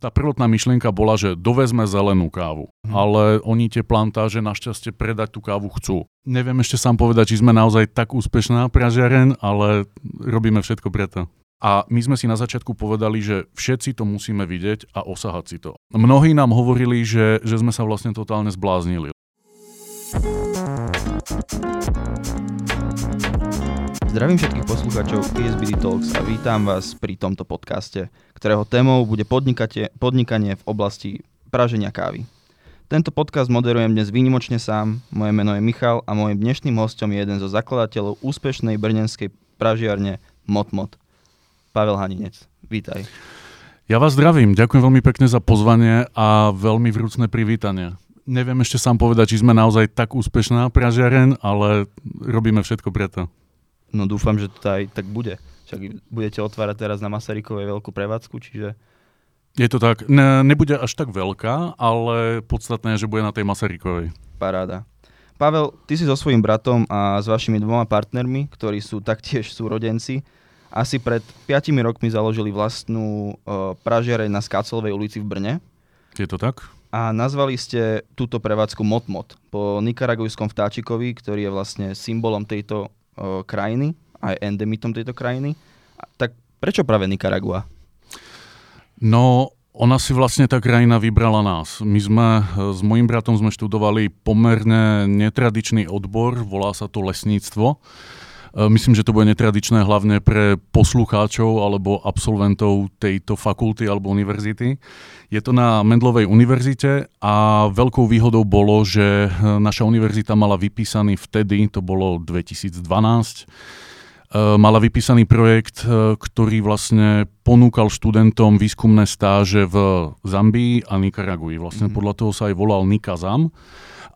Tá prvotná myšlienka bola, že dovezme zelenú kávu, hmm. ale oni tie plantáže našťastie predať tú kávu chcú. Neviem ešte sám povedať, či sme naozaj tak úspešná pražiareň, ale robíme všetko preto. A my sme si na začiatku povedali, že všetci to musíme vidieť a osahať si to. Mnohí nám hovorili, že, že sme sa vlastne totálne zbláznili. Zdravím všetkých poslucháčov ESBD Talks a vítam vás pri tomto podcaste, ktorého témou bude podnikanie v oblasti praženia kávy. Tento podcast moderujem dnes výnimočne sám, moje meno je Michal a môjim dnešným hostom je jeden zo zakladateľov úspešnej brnenskej pražiarne Motmot. Pavel Haninec, vítaj. Ja vás zdravím, ďakujem veľmi pekne za pozvanie a veľmi vrúcne privítanie. Neviem ešte sám povedať, či sme naozaj tak úspešná pražiareň, ale robíme všetko preto. No dúfam, že to aj tak bude. Však budete otvárať teraz na Masarykovej veľkú prevádzku, čiže... Je to tak. Ne, nebude až tak veľká, ale podstatné je, že bude na tej Masarykovej. Paráda. Pavel, ty si so svojím bratom a s vašimi dvoma partnermi, ktorí sú taktiež súrodenci, asi pred 5 rokmi založili vlastnú uh, pražiareň na Skácelovej ulici v Brne. Je to tak? A nazvali ste túto prevádzku Motmot po nikaragujskom vtáčikovi, ktorý je vlastne symbolom tejto krajiny, aj endemitom tejto krajiny. Tak prečo práve Nikaragua? No, ona si vlastne tá krajina vybrala nás. My sme s mojim bratom sme študovali pomerne netradičný odbor, volá sa to lesníctvo. E, myslím, že to bude netradičné hlavne pre poslucháčov alebo absolventov tejto fakulty alebo univerzity. Je to na Mendlovej univerzite a veľkou výhodou bolo, že e, naša univerzita mala vypísaný vtedy, to bolo 2012, e, mala vypísaný projekt, ktorý vlastne ponúkal študentom výskumné stáže v Zambii a Nikaragui. Vlastne mm. podľa toho sa aj volal Nikazam.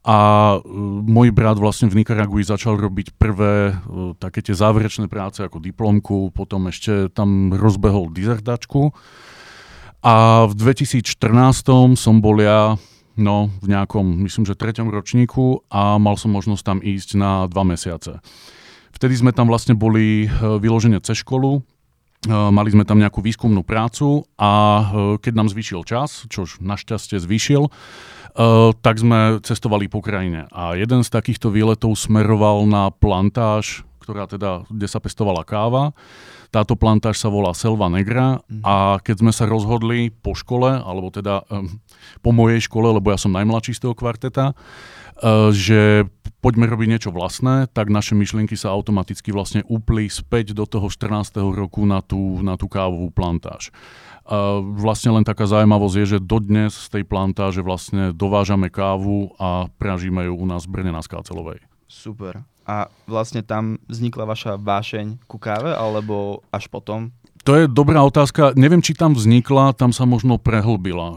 A uh, môj brat vlastne v Nikaragui začal robiť prvé uh, také tie záverečné práce ako diplomku, potom ešte tam rozbehol dizertačku. A v 2014 som bol ja no, v nejakom, myslím, že treťom ročníku a mal som možnosť tam ísť na dva mesiace. Vtedy sme tam vlastne boli uh, vyložene cez školu, mali sme tam nejakú výskumnú prácu a keď nám zvýšil čas, čož našťastie zvýšil, Uh, tak sme cestovali po krajine. A jeden z takýchto výletov smeroval na plantáž, ktorá teda, kde sa pestovala káva. Táto plantáž sa volá Selva Negra mm. a keď sme sa rozhodli po škole, alebo teda um, po mojej škole, lebo ja som najmladší z toho kvarteta, uh, že poďme robiť niečo vlastné, tak naše myšlienky sa automaticky vlastne upli späť do toho 14. roku na tú, na tú kávovú plantáž. A vlastne len taká zaujímavosť je, že dodnes z tej plantáže vlastne dovážame kávu a pražíme ju u nás v Brne na Skácelovej. Super. A vlastne tam vznikla vaša vášeň ku káve, alebo až potom? To je dobrá otázka. Neviem, či tam vznikla, tam sa možno prehlbila. E,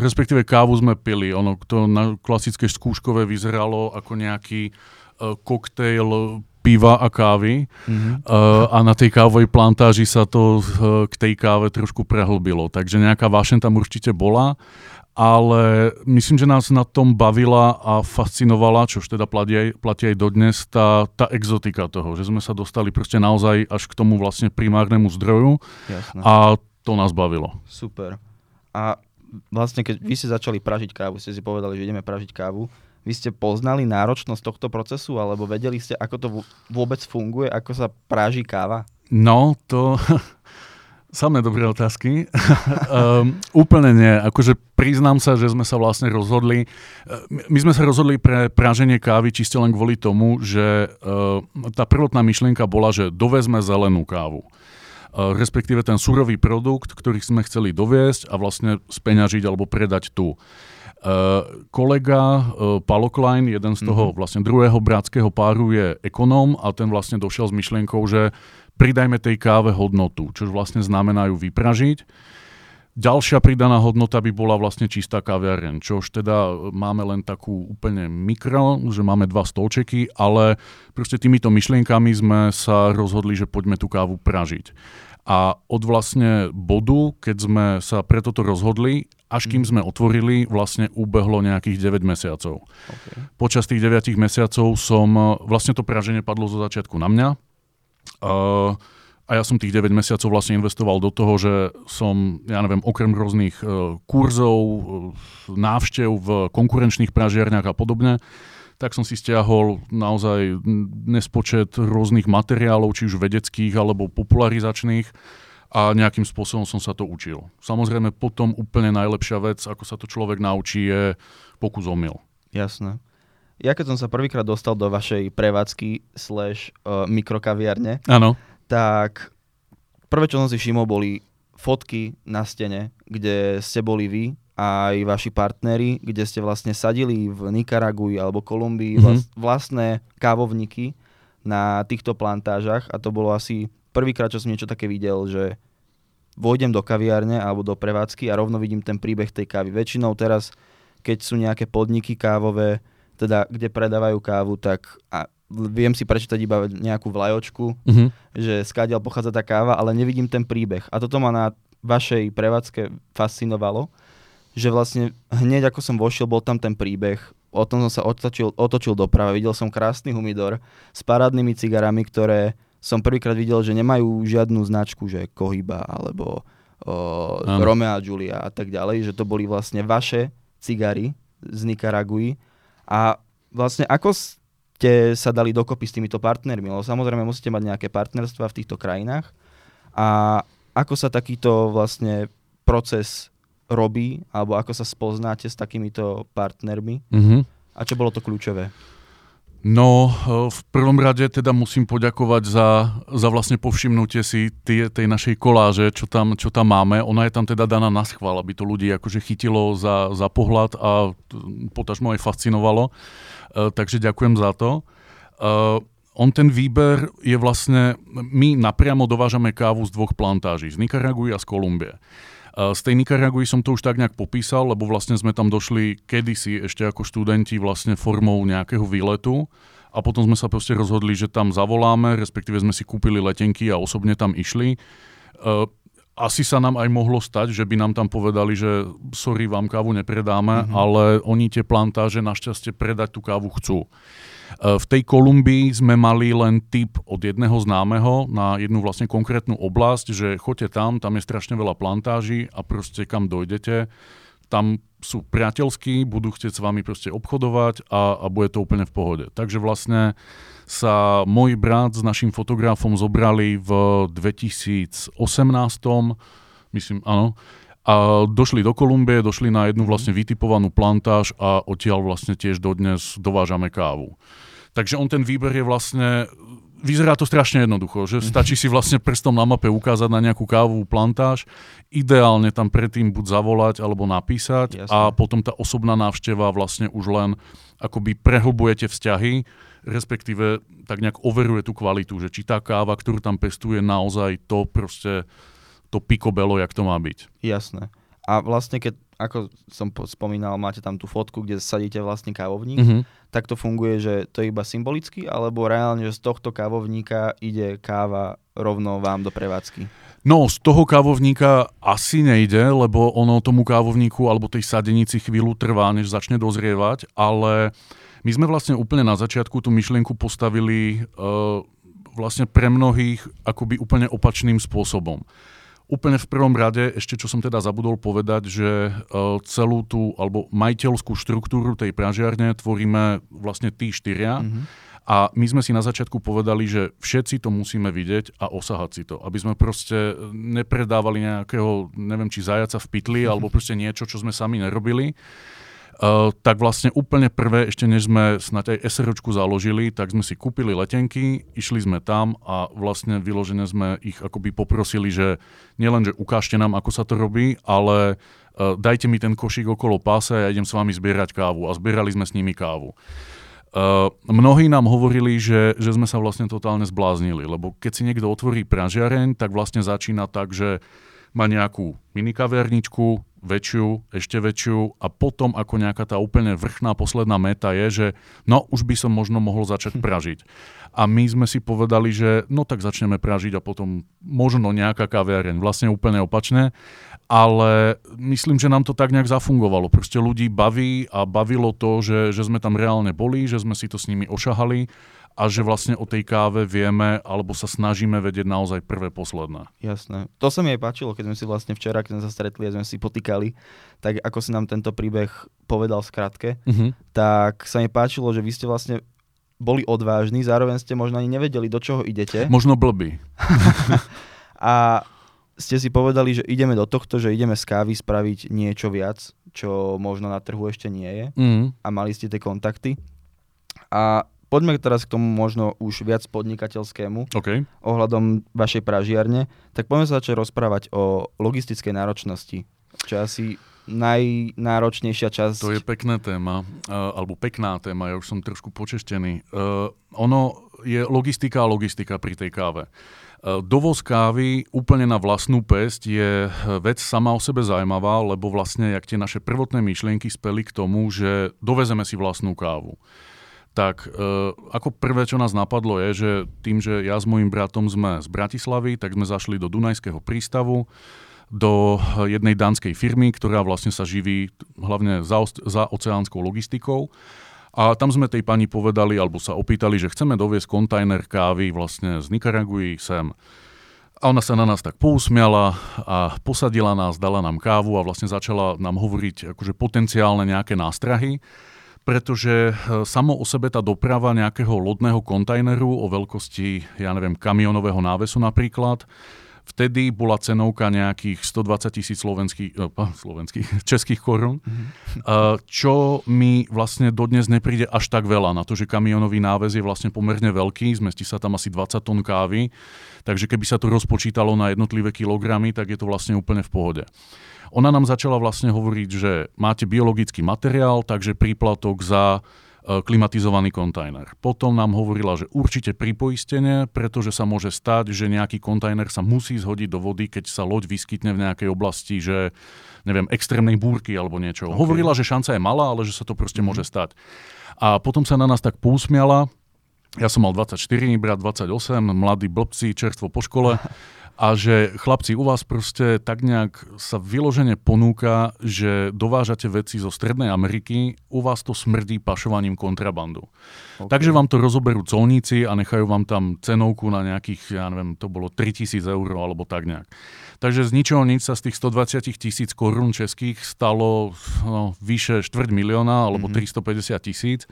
respektíve kávu sme pili. Ono to na klasické skúškové vyzeralo ako nejaký uh, koktejl piva a kávy mm-hmm. uh, a na tej kávovej plantáži sa to uh, k tej káve trošku prehlbilo. Takže nejaká vášen tam určite bola, ale myslím, že nás na tom bavila a fascinovala, čo teda platí aj, platí aj dodnes, tá, tá exotika toho, že sme sa dostali proste naozaj až k tomu vlastne primárnemu zdroju Jasne. a to nás bavilo. Super. A vlastne keď vy ste začali pražiť kávu, ste si povedali, že ideme pražiť kávu, vy ste poznali náročnosť tohto procesu, alebo vedeli ste, ako to vôbec funguje, ako sa práži káva? No, to... Samé dobré otázky. um, úplne nie. Akože priznám sa, že sme sa vlastne rozhodli. My sme sa rozhodli pre práženie kávy čiste len kvôli tomu, že uh, tá prvotná myšlienka bola, že dovezme zelenú kávu. Uh, respektíve ten surový produkt, ktorý sme chceli doviesť a vlastne speňažiť alebo predať tu. Uh, kolega uh, Palo Klein, jeden z toho mm-hmm. vlastne druhého bratského páru je ekonóm a ten vlastne došiel s myšlienkou, že pridajme tej káve hodnotu, čo vlastne znamená ju vypražiť. Ďalšia pridaná hodnota by bola vlastne čistá kaviareň, čož teda máme len takú úplne mikro, že máme dva stolčeky, ale proste týmito myšlienkami sme sa rozhodli, že poďme tú kávu pražiť. A od vlastne bodu, keď sme sa pre toto rozhodli, až kým mhm. sme otvorili, vlastne ubehlo nejakých 9 mesiacov. Okay. Počas tých 9 mesiacov som, vlastne to praženie padlo zo začiatku na mňa. Uh, A ja som tých 9 mesiacov vlastne investoval do toho, že som, ja neviem, okrem rôznych e, kurzov, e, návštev v konkurenčných pražiarniach a podobne, tak som si stiahol naozaj nespočet rôznych materiálov, či už vedeckých alebo popularizačných a nejakým spôsobom som sa to učil. Samozrejme potom úplne najlepšia vec, ako sa to človek naučí, je pokus omyl. Jasné. Ja keď som sa prvýkrát dostal do vašej prevádzky slash uh, mikrokaviarne, Áno. tak prvé, čo som si všimol, boli fotky na stene, kde ste boli vy a aj vaši partneri, kde ste vlastne sadili v Nikaragui alebo Kolumbii mm-hmm. vlastné kávovníky na týchto plantážach a to bolo asi prvýkrát, čo som niečo také videl, že vojdem do kaviárne alebo do prevádzky a rovno vidím ten príbeh tej kávy. Väčšinou teraz, keď sú nejaké podniky kávové, teda kde predávajú kávu, tak a viem si prečítať iba nejakú vlajočku, mm-hmm. že skádiaľ pochádza tá káva, ale nevidím ten príbeh. A toto ma na vašej prevádzke fascinovalo, že vlastne hneď ako som vošiel, bol tam ten príbeh, o tom som sa otočil, otočil doprava, videl som krásny humidor s parádnymi cigarami, ktoré som prvýkrát videl, že nemajú žiadnu značku, že Kohiba alebo o, Romeo a Julia a tak ďalej, že to boli vlastne vaše cigary z Nikaragui a vlastne ako ste sa dali dokopy s týmito partnermi, lebo samozrejme musíte mať nejaké partnerstva v týchto krajinách a ako sa takýto vlastne proces robí, alebo ako sa spoznáte s takýmito partnermi mm-hmm. a čo bolo to kľúčové? No, eh, v prvom rade teda musím poďakovať za, za vlastne povšimnutie si tie, tej našej koláže, čo tam, čo tam máme. Ona je tam teda daná na schvál, aby to ľudí akože chytilo za, za pohľad a potažmo aj fascinovalo. Uh, takže ďakujem za to. Uh, on ten výber je vlastne, my napriamo dovážame kávu z dvoch plantáží, z Nikaraguji a z Kolumbie. Z tej Nikaraguji som to už tak nejak popísal, lebo vlastne sme tam došli kedysi ešte ako študenti vlastne formou nejakého výletu a potom sme sa proste rozhodli, že tam zavoláme, respektíve sme si kúpili letenky a osobne tam išli. Asi sa nám aj mohlo stať, že by nám tam povedali, že sorry, vám kávu nepredáme, mm-hmm. ale oni tie plantáže našťastie predať tú kávu chcú. V tej Kolumbii sme mali len tip od jedného známeho na jednu vlastne konkrétnu oblasť, že choďte tam, tam je strašne veľa plantáží a proste kam dojdete, tam sú priateľskí, budú chcieť s vami proste obchodovať a, a bude to úplne v pohode. Takže vlastne sa môj brat s našim fotografom zobrali v 2018, myslím, áno, a došli do Kolumbie, došli na jednu vlastne vytipovanú plantáž a odtiaľ vlastne tiež dodnes dovážame kávu. Takže on ten výber je vlastne vyzerá to strašne jednoducho, že mhm. stačí si vlastne prstom na mape ukázať na nejakú kávovú plantáž, ideálne tam predtým buď zavolať alebo napísať Jasne. a potom tá osobná návšteva vlastne už len akoby prehlbujete vzťahy, respektíve tak nejak overuje tú kvalitu, že či tá káva, ktorú tam pestuje, naozaj to proste to pikobelo, jak to má byť. Jasné. A vlastne keď, ako som spomínal, máte tam tú fotku, kde sadíte vlastne kávovník, mm-hmm. tak to funguje, že to je iba symbolicky, alebo reálne, že z tohto kávovníka ide káva rovno vám do prevádzky? No, z toho kávovníka asi nejde, lebo ono tomu kávovníku alebo tej sadenici chvíľu trvá, než začne dozrievať, ale my sme vlastne úplne na začiatku tú myšlienku postavili uh, vlastne pre mnohých akoby úplne opačným spôsobom. Úplne v prvom rade, ešte čo som teda zabudol povedať, že uh, celú tú, alebo majiteľskú štruktúru tej pražiarne tvoríme vlastne tí štyria. Mm-hmm. A my sme si na začiatku povedali, že všetci to musíme vidieť a osahať si to. Aby sme proste nepredávali nejakého, neviem, či zajaca v pytli, mm-hmm. alebo proste niečo, čo sme sami nerobili. Uh, tak vlastne úplne prvé, ešte než sme snáď aj SROčku založili, tak sme si kúpili letenky, išli sme tam a vlastne vyložené sme ich akoby poprosili, že nielen, že ukážte nám, ako sa to robí, ale uh, dajte mi ten košík okolo pása a ja idem s vami zbierať kávu. A zbierali sme s nimi kávu. Uh, mnohí nám hovorili, že, že sme sa vlastne totálne zbláznili, lebo keď si niekto otvorí pražiareň, tak vlastne začína tak, že má nejakú minikaverničku, väčšiu, ešte väčšiu a potom ako nejaká tá úplne vrchná posledná meta je, že no už by som možno mohol začať pražiť. A my sme si povedali, že no tak začneme pražiť a potom možno nejaká kaviareň, vlastne úplne opačné. Ale myslím, že nám to tak nejak zafungovalo. Proste ľudí baví a bavilo to, že, že sme tam reálne boli, že sme si to s nimi ošahali a že vlastne o tej káve vieme alebo sa snažíme vedieť naozaj prvé, posledné. Jasné. To sa mi aj páčilo, keď sme si vlastne včera, keď sme sa stretli a sme si potýkali, tak ako si nám tento príbeh povedal v skratke, uh-huh. tak sa mi páčilo, že vy ste vlastne boli odvážni, zároveň ste možno ani nevedeli, do čoho idete. Možno blbý. a ste si povedali, že ideme do tohto, že ideme z kávy spraviť niečo viac, čo možno na trhu ešte nie je. Mm. A mali ste tie kontakty. A Poďme teraz k tomu možno už viac podnikateľskému okay. ohľadom vašej pražiarne. Tak poďme sa začať rozprávať o logistickej náročnosti, čo asi najnáročnejšia časť. To je pekná téma, uh, alebo pekná téma, ja už som trošku počeštený. Uh, ono je logistika a logistika pri tej káve. Uh, dovoz kávy úplne na vlastnú pesť je vec sama o sebe zaujímavá, lebo vlastne jak tie naše prvotné myšlienky speli k tomu, že dovezeme si vlastnú kávu tak e, ako prvé, čo nás napadlo, je, že tým, že ja s mojim bratom sme z Bratislavy, tak sme zašli do Dunajského prístavu, do jednej dánskej firmy, ktorá vlastne sa živí hlavne za, za oceánskou logistikou. A tam sme tej pani povedali, alebo sa opýtali, že chceme doviesť kontajner kávy vlastne z Nikaraguji sem. A ona sa na nás tak pousmiala a posadila nás, dala nám kávu a vlastne začala nám hovoriť akože potenciálne nejaké nástrahy pretože e, samo o sebe tá doprava nejakého lodného kontajneru o veľkosti, ja neviem, kamionového návesu napríklad, vtedy bola cenovka nejakých 120 tisíc slovenských, uh, slovenských, českých korún, mm-hmm. čo mi vlastne dodnes nepríde až tak veľa na to, že kamionový náves je vlastne pomerne veľký, zmestí sa tam asi 20 tón kávy, takže keby sa to rozpočítalo na jednotlivé kilogramy, tak je to vlastne úplne v pohode. Ona nám začala vlastne hovoriť, že máte biologický materiál, takže príplatok za klimatizovaný kontajner. Potom nám hovorila, že určite pripoistenie, pretože sa môže stať, že nejaký kontajner sa musí zhodiť do vody, keď sa loď vyskytne v nejakej oblasti, že neviem, extrémnej búrky alebo niečo. Okay. Hovorila, že šanca je malá, ale že sa to proste mm-hmm. môže stať. A potom sa na nás tak pousmiala, ja som mal 24, brat 28, mladí blbci, čerstvo po škole. a že chlapci, u vás proste tak nejak sa vyložene ponúka, že dovážate veci zo Strednej Ameriky, u vás to smrdí pašovaním kontrabandu. Okay. Takže vám to rozoberú colníci a nechajú vám tam cenovku na nejakých, ja neviem, to bolo 3000 eur alebo tak nejak. Takže z ničoho nič sa z tých 120 tisíc korún českých stalo no, vyše štvrť milióna alebo mm-hmm. 350 tisíc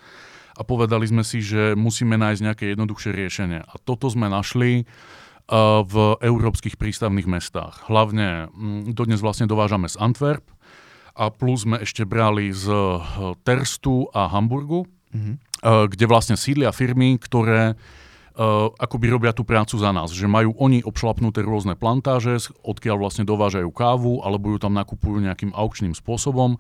a povedali sme si, že musíme nájsť nejaké jednoduchšie riešenie. A toto sme našli v európskych prístavných mestách. Hlavne mm, dodnes vlastne dovážame z Antwerp a plus sme ešte brali z e, Terstu a Hamburgu, mm-hmm. kde vlastne sídlia firmy, ktoré Uh, akoby robia tú prácu za nás, že majú oni obšlapnuté rôzne plantáže, odkiaľ vlastne dovážajú kávu, alebo ju tam nakupujú nejakým aukčným spôsobom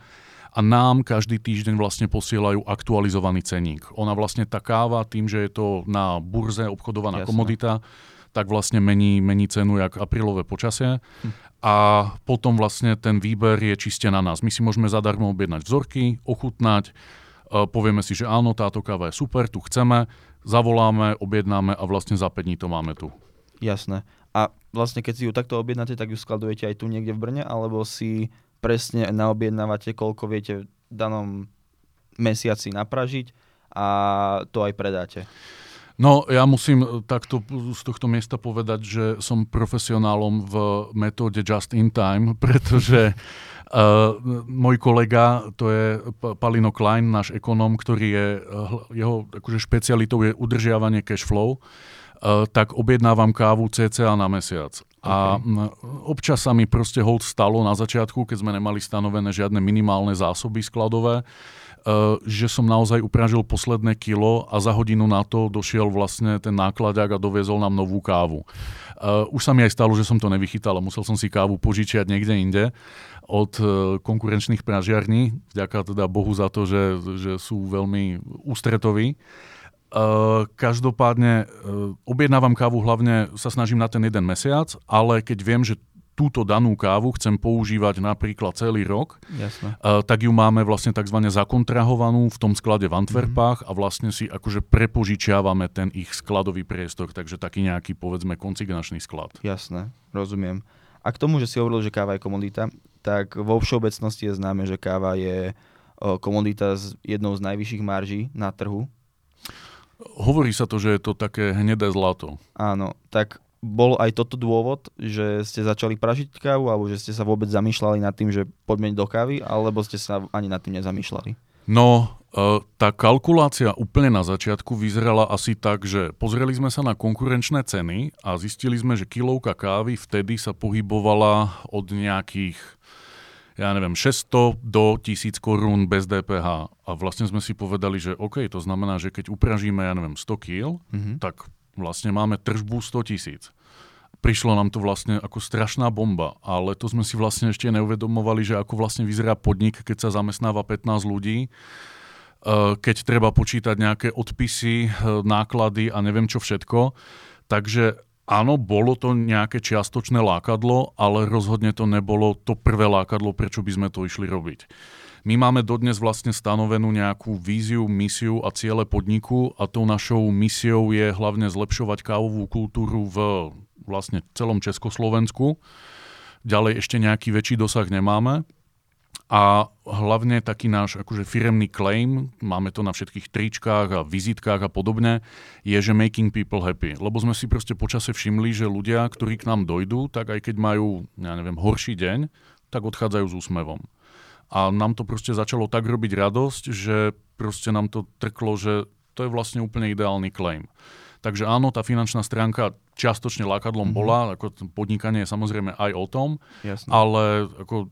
a nám každý týždeň vlastne posielajú aktualizovaný ceník. Ona vlastne tá káva, tým, že je to na burze obchodovaná Jasne. komodita, tak vlastne mení, mení cenu jak aprílové počasie. Hm. A potom vlastne ten výber je čiste na nás. My si môžeme zadarmo objednať vzorky, ochutnať, e, povieme si, že áno, táto káva je super, tu chceme, zavoláme, objednáme a vlastne za 5 dní to máme tu. Jasné. A vlastne keď si ju takto objednáte, tak ju skladujete aj tu niekde v Brne, alebo si presne naobjednávate, koľko viete v danom mesiaci napražiť a to aj predáte? No, ja musím eh, takto z tohto miesta povedať, že som profesionálom v metóde just in time, pretože uh, môj kolega, to je Palino Klein, náš ekonóm, ktorý je, uh, jeho akože špecialitou je udržiavanie cash flow, uh, tak objednávam kávu cca na mesiac. Okay. A občas sa mi proste hold stalo na začiatku, keď sme nemali stanovené žiadne minimálne zásoby skladové, Eh, že som naozaj upražil posledné kilo a za hodinu na to došiel vlastne ten nákladák a doviezol nám novú kávu. Uh, už sa mi aj stalo, že som to nevychytal a musel som si kávu požičiať niekde inde od uh, konkurenčných pražiarní. Vďaka teda Bohu za to, že, že sú veľmi ústretoví. Uh, každopádne objednávam kávu hlavne, sa snažím na ten jeden mesiac, ale keď viem, že túto danú kávu chcem používať napríklad celý rok, Jasne. tak ju máme vlastne tzv. zakontrahovanú v tom sklade v Antwerpách mm-hmm. a vlastne si akože prepožičiavame ten ich skladový priestor, takže taký nejaký povedzme konsignačný sklad. Jasné, rozumiem. A k tomu, že si hovoril, že káva je komodita, tak vo všeobecnosti je známe, že káva je komodita s jednou z najvyšších marží na trhu. Hovorí sa to, že je to také hnedé zlato. Áno, tak bol aj toto dôvod, že ste začali pražiť kávu, alebo že ste sa vôbec zamýšľali nad tým, že poďme do kávy, alebo ste sa ani nad tým nezamýšľali? No, e, tá kalkulácia úplne na začiatku vyzerala asi tak, že pozreli sme sa na konkurenčné ceny a zistili sme, že kilovka kávy vtedy sa pohybovala od nejakých ja neviem, 600 do 1000 korún bez DPH. A vlastne sme si povedali, že OK, to znamená, že keď upražíme, ja neviem, 100 kg, mm-hmm. tak vlastne máme tržbu 100 tisíc. Prišlo nám to vlastne ako strašná bomba, ale to sme si vlastne ešte neuvedomovali, že ako vlastne vyzerá podnik, keď sa zamestnáva 15 ľudí, e, keď treba počítať nejaké odpisy, e, náklady a neviem čo všetko. Takže áno, bolo to nejaké čiastočné lákadlo, ale rozhodne to nebolo to prvé lákadlo, prečo by sme to išli robiť. My máme dodnes vlastne stanovenú nejakú víziu, misiu a ciele podniku a tou našou misiou je hlavne zlepšovať kávovú kultúru v vlastne celom Československu. Ďalej ešte nejaký väčší dosah nemáme. A hlavne taký náš akože firemný claim, máme to na všetkých tričkách a vizitkách a podobne, je, že making people happy. Lebo sme si proste počase všimli, že ľudia, ktorí k nám dojdú, tak aj keď majú, ja neviem, horší deň, tak odchádzajú s úsmevom. A nám to proste začalo tak robiť radosť, že proste nám to trklo, že to je vlastne úplne ideálny claim. Takže áno, tá finančná stránka čiastočne lákadlom mm-hmm. bola, ako podnikanie je samozrejme aj o tom, Jasne. ale ako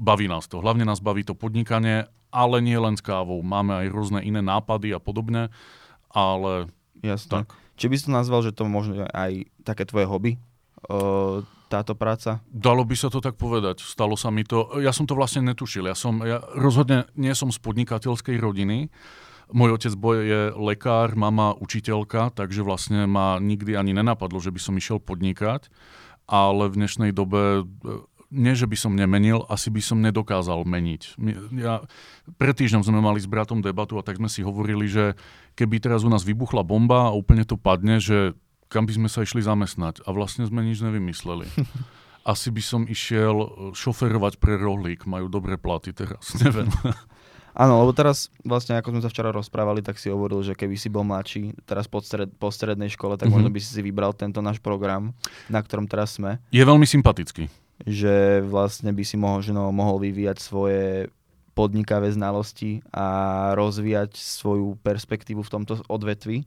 baví nás to. Hlavne nás baví to podnikanie, ale nie len s kávou. Máme aj rôzne iné nápady a podobne, ale Jasne. tak. Či by si to nazval, že to možno aj také tvoje hobby? Uh táto práca? Dalo by sa to tak povedať. Stalo sa mi to. Ja som to vlastne netušil. Ja, som, ja rozhodne nie som z podnikateľskej rodiny. Môj otec boj je lekár, mama učiteľka, takže vlastne ma nikdy ani nenapadlo, že by som išiel podnikať. Ale v dnešnej dobe nie, že by som nemenil, asi by som nedokázal meniť. Ja, pred týždňom sme mali s bratom debatu a tak sme si hovorili, že keby teraz u nás vybuchla bomba a úplne to padne, že kam by sme sa išli zamestnať. A vlastne sme nič nevymysleli. Asi by som išiel e, šoferovať pre rohlík, majú dobré platy teraz, neviem. Áno, lebo teraz vlastne ako sme sa včera rozprávali, tak si hovoril, že keby si bol mladší, teraz po, stred, po strednej škole, tak mm-hmm. možno by si si vybral tento náš program, na ktorom teraz sme. Je veľmi sympatický. Že vlastne by si možno mohol vyvíjať svoje podnikavé znalosti a rozvíjať svoju perspektívu v tomto odvetvi.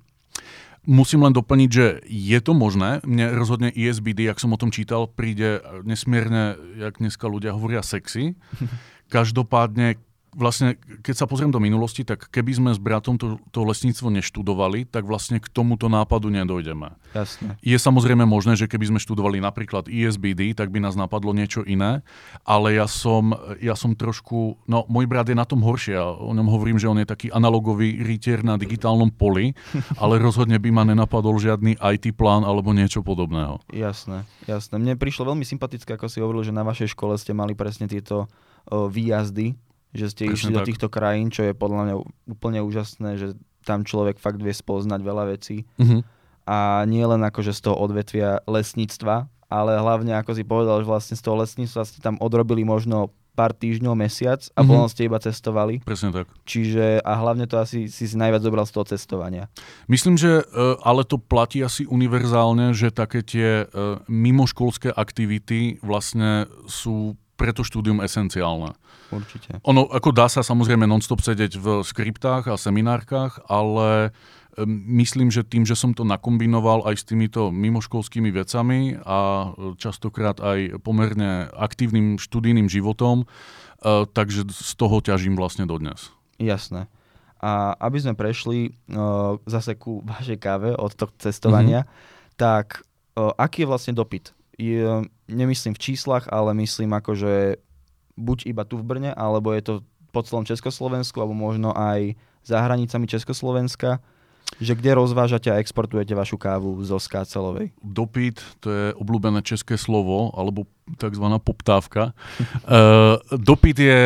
Musím len doplniť, že je to možné. Mne rozhodne ESBD, ak som o tom čítal, príde nesmierne, jak dneska ľudia hovoria, sexy. Každopádne, vlastne, keď sa pozriem do minulosti, tak keby sme s bratom to, to lesníctvo neštudovali, tak vlastne k tomuto nápadu nedojdeme. Jasne. Je samozrejme možné, že keby sme študovali napríklad ISBD, tak by nás napadlo niečo iné, ale ja som, ja som trošku, no môj brat je na tom horšie, ja o ňom hovorím, že on je taký analogový rytier na digitálnom poli, ale rozhodne by ma nenapadol žiadny IT plán alebo niečo podobného. Jasné, jasné. Mne prišlo veľmi sympatické, ako si hovoril, že na vašej škole ste mali presne tieto výjazdy že ste Presne išli tak. do týchto krajín, čo je podľa mňa úplne úžasné, že tam človek fakt vie spoznať veľa vecí. Uh-huh. A nie len akože z toho odvetvia lesníctva, ale hlavne, ako si povedal, že vlastne z toho lesníctva ste tam odrobili možno pár týždňov, mesiac a mm-hmm. potom ste iba cestovali. Presne tak. Čiže a hlavne to asi si si najviac zobral z toho cestovania. Myslím, že uh, ale to platí asi univerzálne, že také tie uh, mimoškolské aktivity vlastne sú pre to štúdium esenciálne. Určite. Ono, ako dá sa samozrejme non-stop sedieť v skriptách a seminárkach, ale myslím, že tým, že som to nakombinoval aj s týmito mimoškolskými vecami a častokrát aj pomerne aktívnym študijným životom, e, takže z toho ťažím vlastne dodnes. Jasné. A aby sme prešli uh, zase ku vašej káve od toho cestovania, mm-hmm. tak uh, aký je vlastne dopyt? Je, nemyslím v číslach, ale myslím ako, že buď iba tu v Brne, alebo je to po celom Československu, alebo možno aj za hranicami Československa, že kde rozvážate a exportujete vašu kávu zo Skácelovej? Dopyt, to je obľúbené české slovo, alebo tzv. poptávka. uh, dopyt je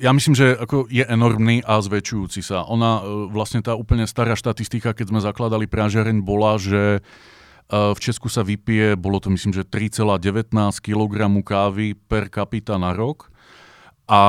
ja myslím, že ako je enormný a zväčšujúci sa. Ona, e, vlastne tá úplne stará štatistika, keď sme zakladali prážareň, bola, že v Česku sa vypije, bolo to myslím, že 3,19 kg kávy per capita na rok. A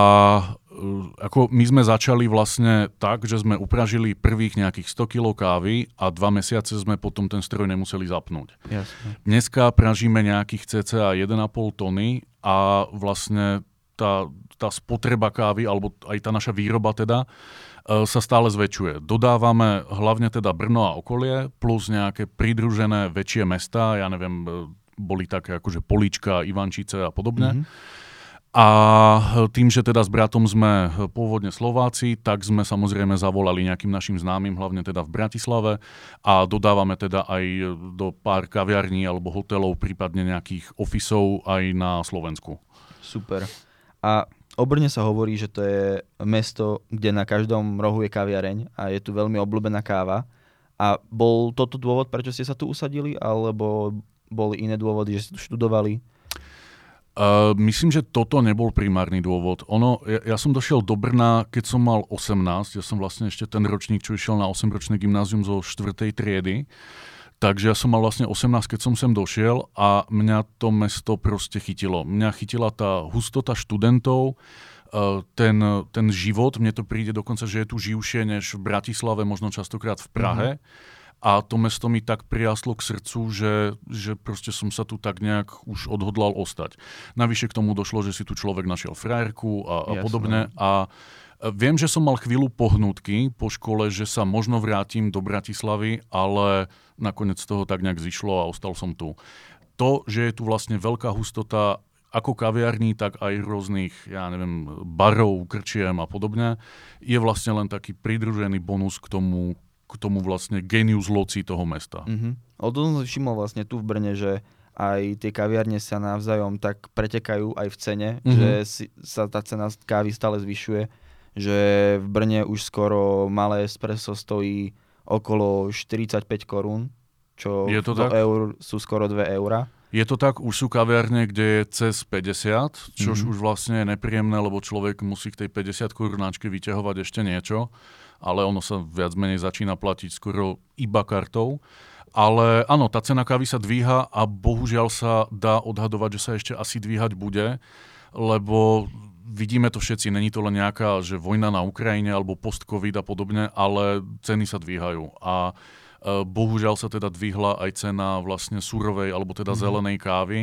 ako my sme začali vlastne tak, že sme upražili prvých nejakých 100 kg kávy a dva mesiace sme potom ten stroj nemuseli zapnúť. Jasne. Dneska pražíme nejakých cca 1,5 tony a vlastne tá, tá spotreba kávy, alebo aj tá naša výroba teda, sa stále zväčšuje. Dodávame hlavne teda Brno a okolie, plus nejaké pridružené väčšie mesta, ja neviem, e, boli také akože Polička, Ivančice a podobne. Mm-hmm. A tým, že teda s bratom sme pôvodne Slováci, tak sme samozrejme zavolali nejakým našim známym, hlavne teda v Bratislave a dodávame teda aj do pár kaviarní alebo hotelov, prípadne nejakých ofisov aj na Slovensku. Super. A o Brne sa hovorí, že to je mesto, kde na každom rohu je kaviareň a je tu veľmi obľúbená káva. A bol toto dôvod, prečo ste sa tu usadili, alebo boli iné dôvody, že ste tu študovali? Uh, myslím, že toto nebol primárny dôvod. Ono, ja, ja som došiel do Brna, keď som mal 18, ja som vlastne ešte ten ročník, čo išiel na 8-ročné gymnázium zo 4. triedy, takže ja som mal vlastne 18, keď som sem došiel a mňa to mesto proste chytilo. Mňa chytila tá hustota študentov, ten, ten život, mne to príde dokonca, že je tu živšie než v Bratislave, možno častokrát v Prahe. Mm-hmm a to mesto mi tak prijaslo k srdcu, že, že proste som sa tu tak nejak už odhodlal ostať. Navyše k tomu došlo, že si tu človek našiel frajerku a, a podobne. A viem, že som mal chvíľu pohnutky po škole, že sa možno vrátim do Bratislavy, ale nakoniec z toho tak nejak zišlo a ostal som tu. To, že je tu vlastne veľká hustota ako kaviarní, tak aj rôznych, ja neviem, barov, krčiem a podobne, je vlastne len taký pridružený bonus k tomu, k tomu vlastne genius loci toho mesta. Mm-hmm. Od som všimol vlastne tu v Brne, že aj tie kaviarne sa navzájom tak pretekajú aj v cene, mm-hmm. že si, sa tá cena kávy stále zvyšuje, že v Brne už skoro malé espresso stojí okolo 45 korún, čo je to tak? eur sú skoro 2 eurá. Je to tak, už sú kaviarne, kde je cez 50, čo mm-hmm. už vlastne je nepríjemné, lebo človek musí k tej 50 korunáčke vyťahovať ešte niečo ale ono sa viac menej začína platiť skoro iba kartou. Ale áno, tá cena kávy sa dvíha a bohužiaľ sa dá odhadovať, že sa ešte asi dvíhať bude, lebo vidíme to všetci, není to len nejaká že vojna na Ukrajine alebo post-covid a podobne, ale ceny sa dvíhajú. A e, bohužiaľ sa teda dvihla aj cena vlastne surovej alebo teda mm-hmm. zelenej kávy.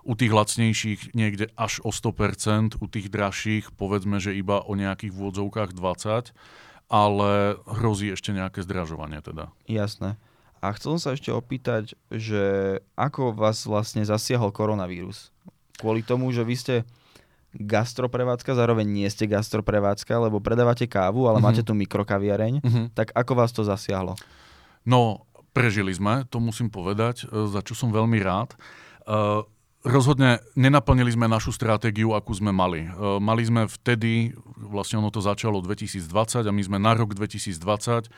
U tých lacnejších niekde až o 100%, u tých drahších povedzme, že iba o nejakých vôdzovkách 20% ale hrozí ešte nejaké zdražovanie teda. Jasné. A chcel som sa ešte opýtať, že ako vás vlastne zasiahol koronavírus? Kvôli tomu, že vy ste gastroprevádzka, zároveň nie ste gastroprevádzka, lebo predávate kávu, ale mm-hmm. máte tu mikrokaviareň, mm-hmm. tak ako vás to zasiahlo? No, prežili sme, to musím povedať, e, za čo som veľmi rád. Uh, Rozhodne nenaplnili sme našu stratégiu, akú sme mali. E, mali sme vtedy, vlastne ono to začalo 2020 a my sme na rok 2020 e,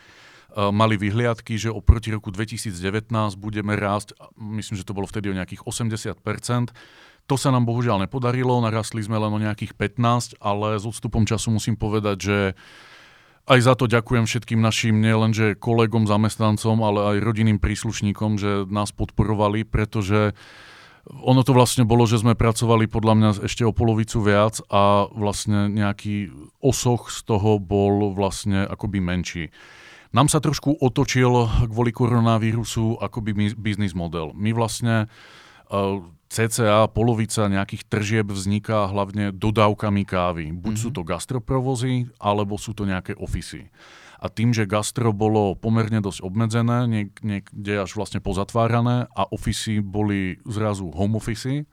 mali vyhliadky, že oproti roku 2019 budeme rásť, myslím, že to bolo vtedy o nejakých 80%. To sa nám bohužiaľ nepodarilo, narastli sme len o nejakých 15, ale s odstupom času musím povedať, že aj za to ďakujem všetkým našim nielenže kolegom, zamestnancom, ale aj rodinným príslušníkom, že nás podporovali, pretože ono to vlastne bolo, že sme pracovali podľa mňa ešte o polovicu viac a vlastne nejaký osoch z toho bol vlastne akoby menší. Nám sa trošku otočil kvôli koronavírusu akoby biznis model. My vlastne uh, cca polovica nejakých tržieb vzniká hlavne dodávkami kávy. Buď mm-hmm. sú to gastroprovozy, alebo sú to nejaké ofisy a tým, že gastro bolo pomerne dosť obmedzené, niek- niekde až vlastne pozatvárané a ofisy boli zrazu home office,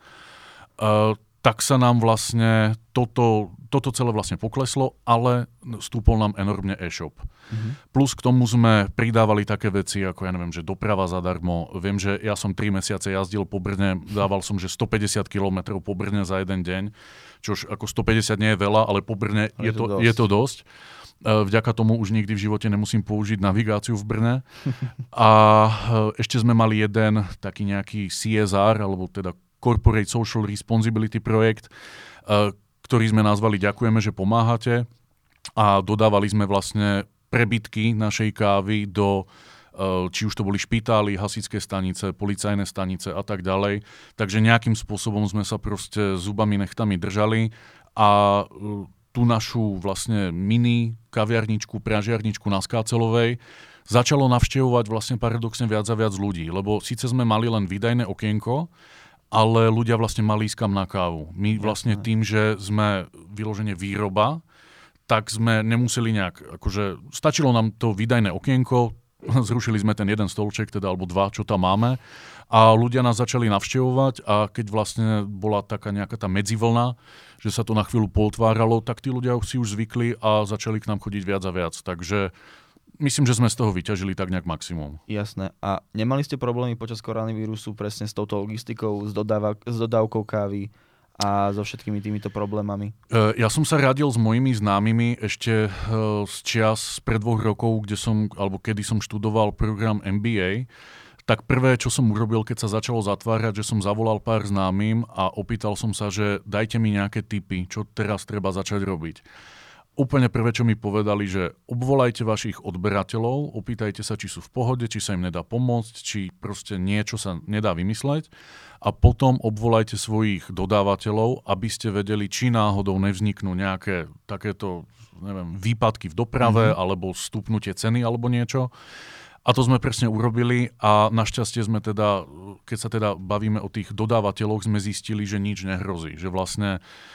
uh, tak sa nám vlastne toto, toto celé vlastne pokleslo, ale stúpol nám enormne e-shop. Mm-hmm. Plus k tomu sme pridávali také veci, ako ja neviem, že doprava zadarmo. Viem, že ja som 3 mesiace jazdil po Brne, dával som, že 150 km po Brne za jeden deň, čož ako 150 nie je veľa, ale po Brne je, je, to, dosť. je to dosť. E, vďaka tomu už nikdy v živote nemusím použiť navigáciu v Brne. A e, ešte sme mali jeden taký nejaký CSR, alebo teda Corporate Social Responsibility projekt, e, ktorý sme nazvali Ďakujeme, že pomáhate. A dodávali sme vlastne prebytky našej kávy do či už to boli špitály, hasické stanice, policajné stanice a tak ďalej. Takže nejakým spôsobom sme sa proste zubami nechtami držali a tú tú našu vlastne mini kaviarničku, pražiarničku na Skácelovej začalo navštevovať vlastne paradoxne viac a viac ľudí, lebo síce sme mali len výdajné okienko, ale ľudia vlastne mali ísť kam na kávu. My vlastne tým, že sme vyloženie výroba, tak sme nemuseli nejak, akože stačilo nám to výdajné okienko, zrušili sme ten jeden stolček, teda alebo dva, čo tam máme a ľudia nás začali navštevovať a keď vlastne bola taká nejaká tá medzivlna, že sa to na chvíľu potváralo, tak tí ľudia si už zvykli a začali k nám chodiť viac a viac. Takže myslím, že sme z toho vyťažili tak nejak maximum. Jasné. A nemali ste problémy počas koronavírusu presne s touto logistikou, s, dodáva- s dodávkou kávy? a so všetkými týmito problémami? E, ja som sa radil s mojimi známymi ešte e, z čias pred dvoch rokov, kde som, alebo kedy som študoval program MBA tak prvé, čo som urobil, keď sa začalo zatvárať, že som zavolal pár známym a opýtal som sa, že dajte mi nejaké tipy, čo teraz treba začať robiť. Úplne prvé, čo mi povedali, že obvolajte vašich odberateľov, opýtajte sa, či sú v pohode, či sa im nedá pomôcť, či proste niečo sa nedá vymysleť a potom obvolajte svojich dodávateľov, aby ste vedeli, či náhodou nevzniknú nejaké takéto neviem, výpadky v doprave mm-hmm. alebo stupnutie ceny alebo niečo a to sme presne urobili a našťastie sme teda, keď sa teda bavíme o tých dodávateľoch, sme zistili, že nič nehrozí. Že vlastne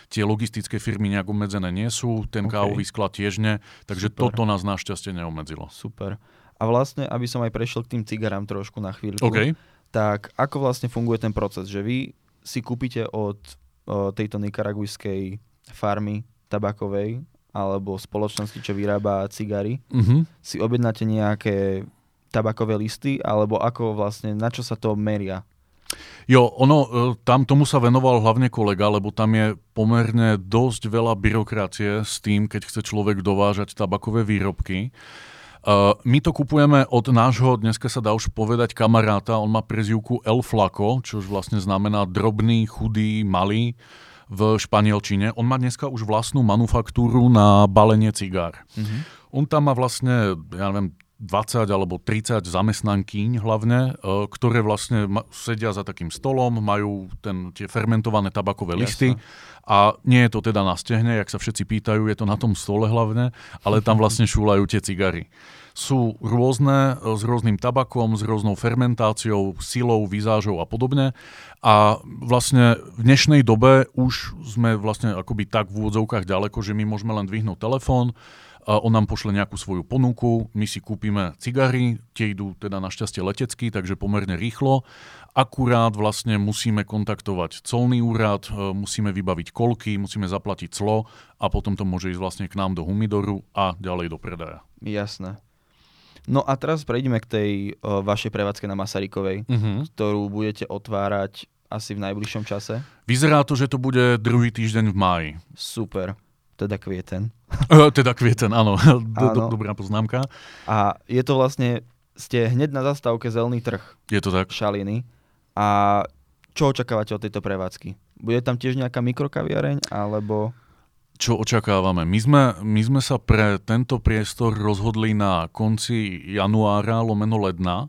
tie logistické firmy nejak obmedzené nie sú, ten okay. kávový sklad tiež nie, takže Super. toto nás našťastie neobmedzilo. Super. A vlastne, aby som aj prešiel k tým cigarám trošku na chvíľku, okay. tak ako vlastne funguje ten proces, že vy si kúpite od o, tejto nikaragujskej farmy tabakovej alebo spoločnosti, čo vyrába cigary, uh-huh. si objednáte nejaké tabakové listy, alebo ako vlastne, na čo sa to meria? Jo, ono, e, tam tomu sa venoval hlavne kolega, lebo tam je pomerne dosť veľa byrokracie s tým, keď chce človek dovážať tabakové výrobky. Uh, my to kupujeme od nášho, dneska sa dá už povedať kamaráta, on má prezivku El Flaco, čo už vlastne znamená drobný, chudý, malý v Španielčine. On má dneska už vlastnú manufaktúru na balenie cigár. Mm-hmm. On tam má vlastne, ja neviem, 20 alebo 30 zamestnankyň hlavne, e, ktoré vlastne sedia za takým stolom, majú ten, tie fermentované tabakové listy a nie je to teda na stehne, jak sa všetci pýtajú, je to na tom stole hlavne, ale tam vlastne šúlajú tie cigary. Sú rôzne, e, s rôznym tabakom, s rôznou fermentáciou, silou, vizážou a podobne. A vlastne v dnešnej dobe už sme vlastne akoby tak v úvodzovkách ďaleko, že my môžeme len dvihnúť telefón, on nám pošle nejakú svoju ponuku, my si kúpime cigary, tie idú teda našťastie letecky, takže pomerne rýchlo. Akurát vlastne musíme kontaktovať colný úrad, e, musíme vybaviť kolky, musíme zaplatiť clo a potom to môže ísť vlastne k nám do Humidoru a ďalej do predaja. Jasné. No a teraz prejdeme k tej o, vašej prevádzke na Masarykovej, uh-huh. ktorú budete otvárať asi v najbližšom čase. Vyzerá to, že to bude druhý týždeň v máji. Super teda kvieten. teda kvieten, áno. Do, do, dobrá poznámka. A je to vlastne, ste hneď na zastávke Zelený trh. Je to tak. Šaliny. A čo očakávate od tejto prevádzky? Bude tam tiež nejaká mikrokaviareň, alebo... Čo očakávame? My sme, my sme sa pre tento priestor rozhodli na konci januára lomeno ledna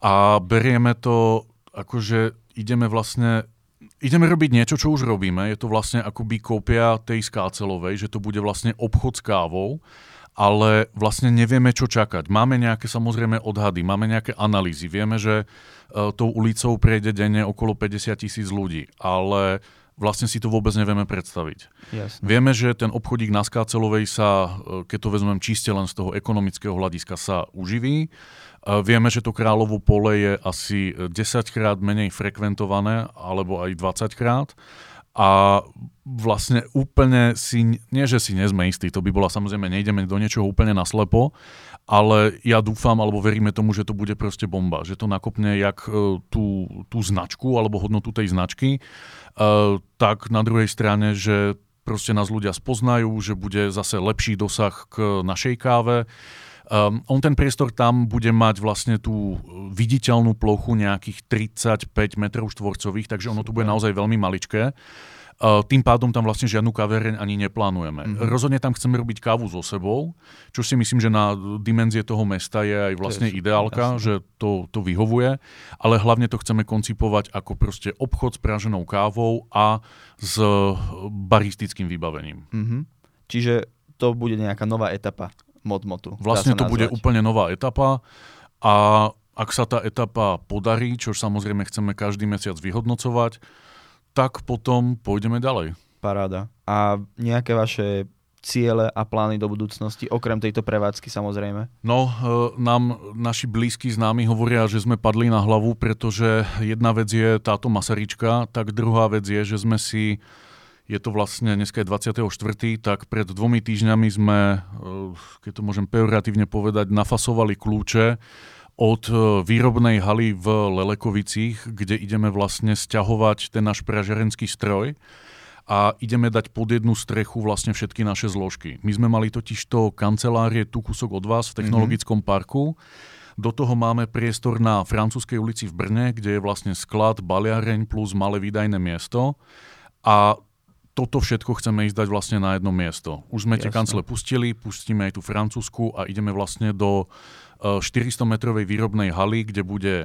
a berieme to akože ideme vlastne ideme robiť niečo, čo už robíme. Je to vlastne akoby kópia tej skácelovej, že to bude vlastne obchod s kávou, ale vlastne nevieme, čo čakať. Máme nejaké samozrejme odhady, máme nejaké analýzy. Vieme, že uh, tou ulicou prejde denne okolo 50 tisíc ľudí, ale vlastne si to vôbec nevieme predstaviť. Jasne. Vieme, že ten obchodík na Skácelovej sa, e, keď to vezmem čiste len z toho ekonomického hľadiska, sa uživí. Vieme, že to kráľovo pole je asi 10 krát menej frekventované, alebo aj 20 krát. A vlastne úplne si, nie že si nezme istí, to by bola samozrejme, nejdeme do niečoho úplne naslepo, ale ja dúfam, alebo veríme tomu, že to bude proste bomba, že to nakopne jak e, tú, tú značku, alebo hodnotu tej značky, e, tak na druhej strane, že proste nás ľudia spoznajú, že bude zase lepší dosah k našej káve, Um, on ten priestor tam bude mať vlastne tú viditeľnú plochu nejakých 35 metrov štvorcových, takže ono tu bude naozaj veľmi maličké. Uh, tým pádom tam vlastne žiadnu kavereň ani neplánujeme. Mm-hmm. Rozhodne tam chceme robiť kávu so sebou, čo si myslím, že na dimenzie toho mesta je aj vlastne je ideálka, jasne. že to, to vyhovuje, ale hlavne to chceme koncipovať ako proste obchod s praženou kávou a s baristickým vybavením. Mm-hmm. Čiže to bude nejaká nová etapa modmotu. Vlastne to bude úplne nová etapa a ak sa tá etapa podarí, čo samozrejme chceme každý mesiac vyhodnocovať, tak potom pôjdeme ďalej. Paráda. A nejaké vaše ciele a plány do budúcnosti, okrem tejto prevádzky samozrejme? No, e, nám naši blízki známi hovoria, že sme padli na hlavu, pretože jedna vec je táto Masaryčka, tak druhá vec je, že sme si je to vlastne, dneska je 24., tak pred dvomi týždňami sme, e, keď to môžem pejoratívne povedať, nafasovali kľúče od e, výrobnej haly v Lelekovicích, kde ideme vlastne stiahovať ten náš pražerenský stroj a ideme dať pod jednu strechu vlastne všetky naše zložky. My sme mali totiž to kancelárie tu kúsok od vás v technologickom mm-hmm. parku. Do toho máme priestor na Francúzskej ulici v Brne, kde je vlastne sklad, baliareň plus malé výdajné miesto. A toto všetko chceme ísť dať vlastne na jedno miesto. Už sme Jasne. tie kancele pustili, pustíme aj tú francúzsku a ideme vlastne do 400-metrovej eh, výrobnej haly, kde bude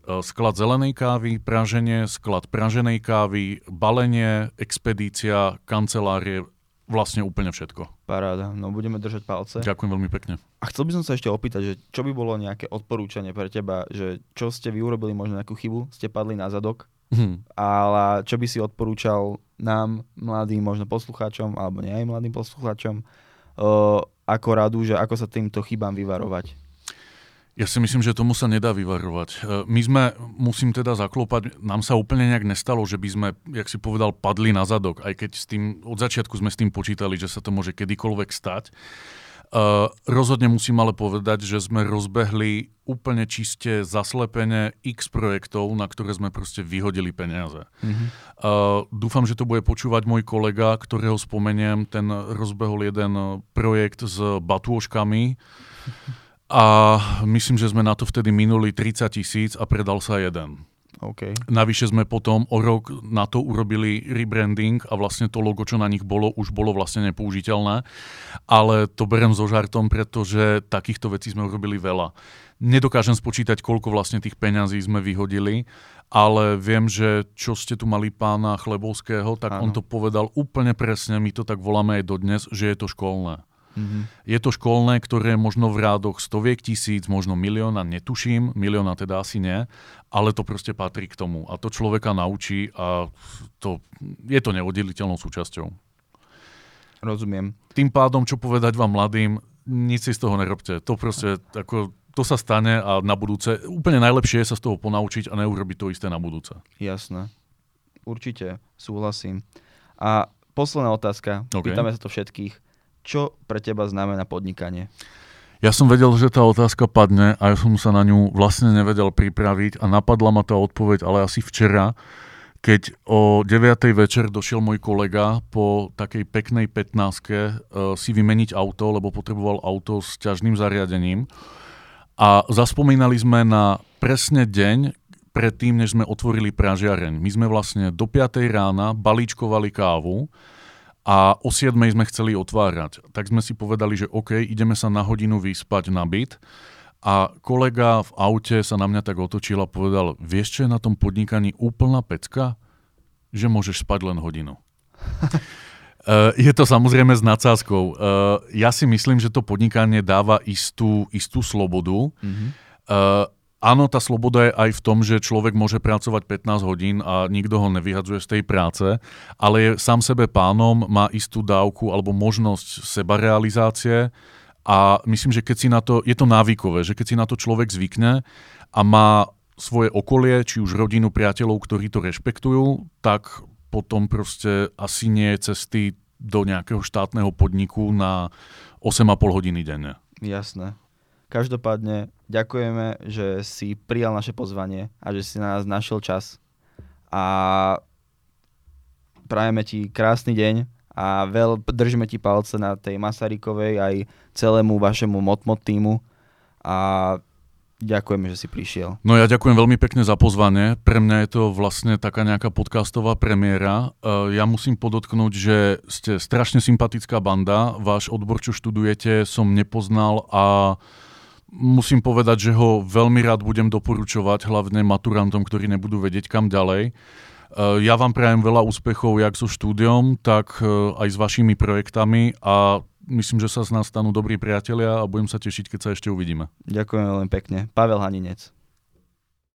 E, sklad zelenej kávy, praženie, sklad praženej kávy, balenie, expedícia, kancelárie, vlastne úplne všetko. Paráda, no budeme držať palce. Ďakujem veľmi pekne. A chcel by som sa ešte opýtať, že čo by bolo nejaké odporúčanie pre teba, že čo ste vy urobili možno nejakú chybu, ste padli na zadok, hmm. ale čo by si odporúčal nám, mladým možno poslucháčom, alebo nie aj mladým poslucháčom, uh, ako radu, že ako sa týmto chybám vyvarovať? Ja si myslím, že tomu sa nedá vyvarovať. E, my sme, musím teda zaklopať, nám sa úplne nejak nestalo, že by sme, jak si povedal, padli na zadok, aj keď s tým, od začiatku sme s tým počítali, že sa to môže kedykoľvek stať. Uh, rozhodne musím ale povedať, že sme rozbehli úplne čiste zaslepene x projektov, na ktoré sme proste vyhodili peniaze. Mm-hmm. Uh, dúfam, že to bude počúvať môj kolega, ktorého spomeniem. Ten rozbehol jeden projekt s batôžkami. A myslím, že sme na to vtedy minuli 30 tisíc a predal sa jeden. Okay. Navyše sme potom o rok na to urobili rebranding a vlastne to logo, čo na nich bolo, už bolo vlastne nepoužiteľné. Ale to berem so žartom, pretože takýchto vecí sme urobili veľa. Nedokážem spočítať, koľko vlastne tých peňazí sme vyhodili, ale viem, že čo ste tu mali pána Chlebovského, tak ano. on to povedal úplne presne, my to tak voláme aj dodnes, že je to školné. Mm-hmm. Je to školné, ktoré možno v rádoch stoviek tisíc, možno milióna, netuším, milióna teda asi nie, ale to proste patrí k tomu. A to človeka naučí a to, je to neoddeliteľnou súčasťou. Rozumiem. Tým pádom, čo povedať vám mladým, nič si z toho nerobte. To proste, ako, to sa stane a na budúce, úplne najlepšie je sa z toho ponaučiť a neurobiť to isté na budúce. Jasné. Určite, súhlasím. A posledná otázka, okay. pýtame sa to všetkých čo pre teba znamená podnikanie? Ja som vedel, že tá otázka padne a ja som sa na ňu vlastne nevedel pripraviť a napadla ma tá odpoveď, ale asi včera, keď o 9. večer došiel môj kolega po takej peknej 15 uh, si vymeniť auto, lebo potreboval auto s ťažným zariadením. A zaspomínali sme na presne deň, predtým, než sme otvorili pražiareň. My sme vlastne do 5. rána balíčkovali kávu, a o 7 sme chceli otvárať. Tak sme si povedali, že OK, ideme sa na hodinu vyspať na byt a kolega v aute sa na mňa tak otočil a povedal, vieš čo je na tom podnikaní úplná pecka? Že môžeš spať len hodinu. Uh, je to samozrejme s nadsázkou. Uh, ja si myslím, že to podnikanie dáva istú, istú slobodu. Mm-hmm. Uh, Áno, tá sloboda je aj v tom, že človek môže pracovať 15 hodín a nikto ho nevyhadzuje z tej práce, ale je sám sebe pánom, má istú dávku alebo možnosť sebarealizácie a myslím, že keď si na to, je to návykové, že keď si na to človek zvykne a má svoje okolie, či už rodinu, priateľov, ktorí to rešpektujú, tak potom proste asi nie je cesty do nejakého štátneho podniku na 8,5 hodiny denne. Jasné. Každopádne ďakujeme, že si prijal naše pozvanie a že si na nás našiel čas. A prajeme ti krásny deň a veľ, držíme ti palce na tej Masarykovej aj celému vašemu Motmot týmu a ďakujeme, že si prišiel. No ja ďakujem veľmi pekne za pozvanie. Pre mňa je to vlastne taká nejaká podcastová premiéra. E, ja musím podotknúť, že ste strašne sympatická banda. Váš odbor, čo študujete, som nepoznal a musím povedať, že ho veľmi rád budem doporučovať, hlavne maturantom, ktorí nebudú vedieť kam ďalej. Ja vám prajem veľa úspechov jak so štúdiom, tak aj s vašimi projektami a myslím, že sa z nás stanú dobrí priatelia a budem sa tešiť, keď sa ešte uvidíme. Ďakujem veľmi pekne. Pavel Haninec.